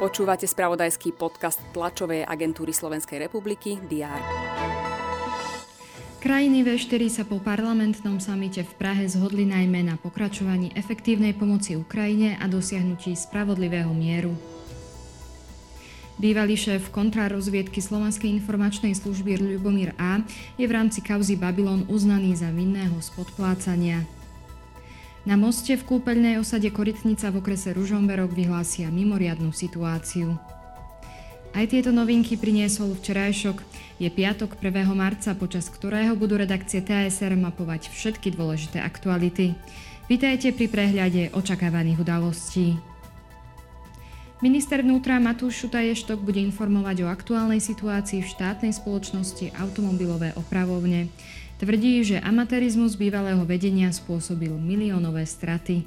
Počúvate spravodajský podcast tlačovej agentúry Slovenskej republiky DR. Krajiny V4 sa po parlamentnom samite v Prahe zhodli najmä na pokračovaní efektívnej pomoci Ukrajine a dosiahnutí spravodlivého mieru. Bývalý šéf kontrarozviedky Slovenskej informačnej služby Ľubomír A. je v rámci kauzy Babylon uznaný za vinného z podplácania. Na moste v kúpeľnej osade Korytnica v okrese Ružomberok vyhlásia mimoriadnú situáciu. Aj tieto novinky priniesol včerajšok. Je piatok 1. marca, počas ktorého budú redakcie TSR mapovať všetky dôležité aktuality. Vítajte pri prehľade očakávaných udalostí. Minister vnútra Matúš Šutaještok bude informovať o aktuálnej situácii v štátnej spoločnosti Automobilové opravovne. Tvrdí, že amatérizmus bývalého vedenia spôsobil miliónové straty.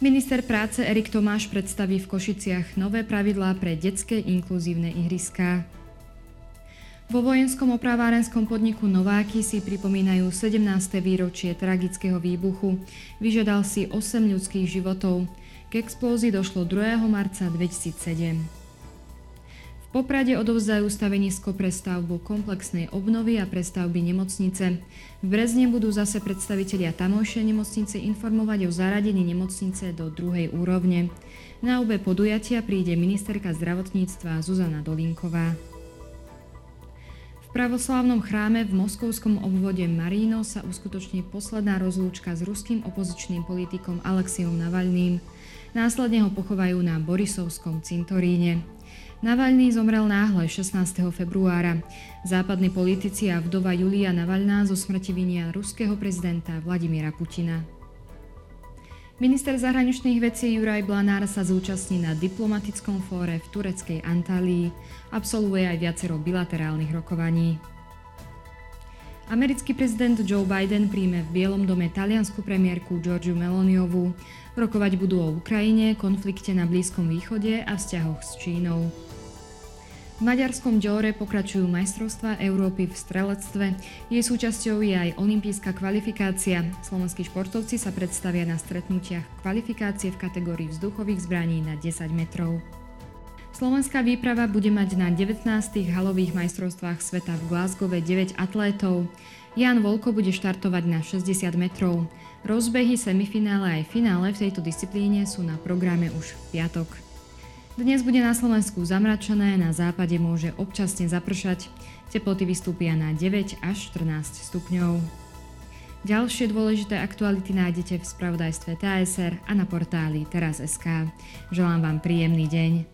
Minister práce Erik Tomáš predstaví v Košiciach nové pravidlá pre detské inkluzívne ihriská. Vo vojenskom opravárenskom podniku Nováky si pripomínajú 17. výročie tragického výbuchu. Vyžiadal si 8 ľudských životov. K explózii došlo 2. marca 2007. Poprade odovzdajú stavenisko pre stavbu komplexnej obnovy a prestavby nemocnice. V Brezne budú zase predstavitelia tamojšej nemocnice informovať o zaradení nemocnice do druhej úrovne. Na obe podujatia príde ministerka zdravotníctva Zuzana Dolinková. V pravoslávnom chráme v moskovskom obvode Marino sa uskutoční posledná rozlúčka s ruským opozičným politikom Alexiom Navalným. Následne ho pochovajú na Borisovskom cintoríne. Navalný zomrel náhle 16. februára. Západní politici a vdova Julia Navalná zo smrti vinia ruského prezidenta Vladimíra Putina. Minister zahraničných vecí Juraj Blanár sa zúčastní na diplomatickom fóre v tureckej Antalii. Absolvuje aj viacero bilaterálnych rokovaní. Americký prezident Joe Biden príjme v Bielom dome taliansku premiérku Georgiu Meloniovú. Rokovať budú o Ukrajine, konflikte na Blízkom východe a vzťahoch s Čínou. V maďarskom Džore pokračujú majstrovstvá Európy v strelectve. Jej súčasťou je aj olimpijská kvalifikácia. Slovenskí športovci sa predstavia na stretnutiach kvalifikácie v kategórii vzduchových zbraní na 10 metrov. Slovenská výprava bude mať na 19. halových majstrovstvách sveta v Glasgowe 9 atlétov. Jan Volko bude štartovať na 60 metrov. Rozbehy, semifinále aj finále v tejto disciplíne sú na programe už v piatok. Dnes bude na Slovensku zamračené, na západe môže občasne zapršať, teploty vystúpia na 9 až 14 stupňov. Ďalšie dôležité aktuality nájdete v spravodajstve TSR a na portáli teraz.sk. Želám vám príjemný deň.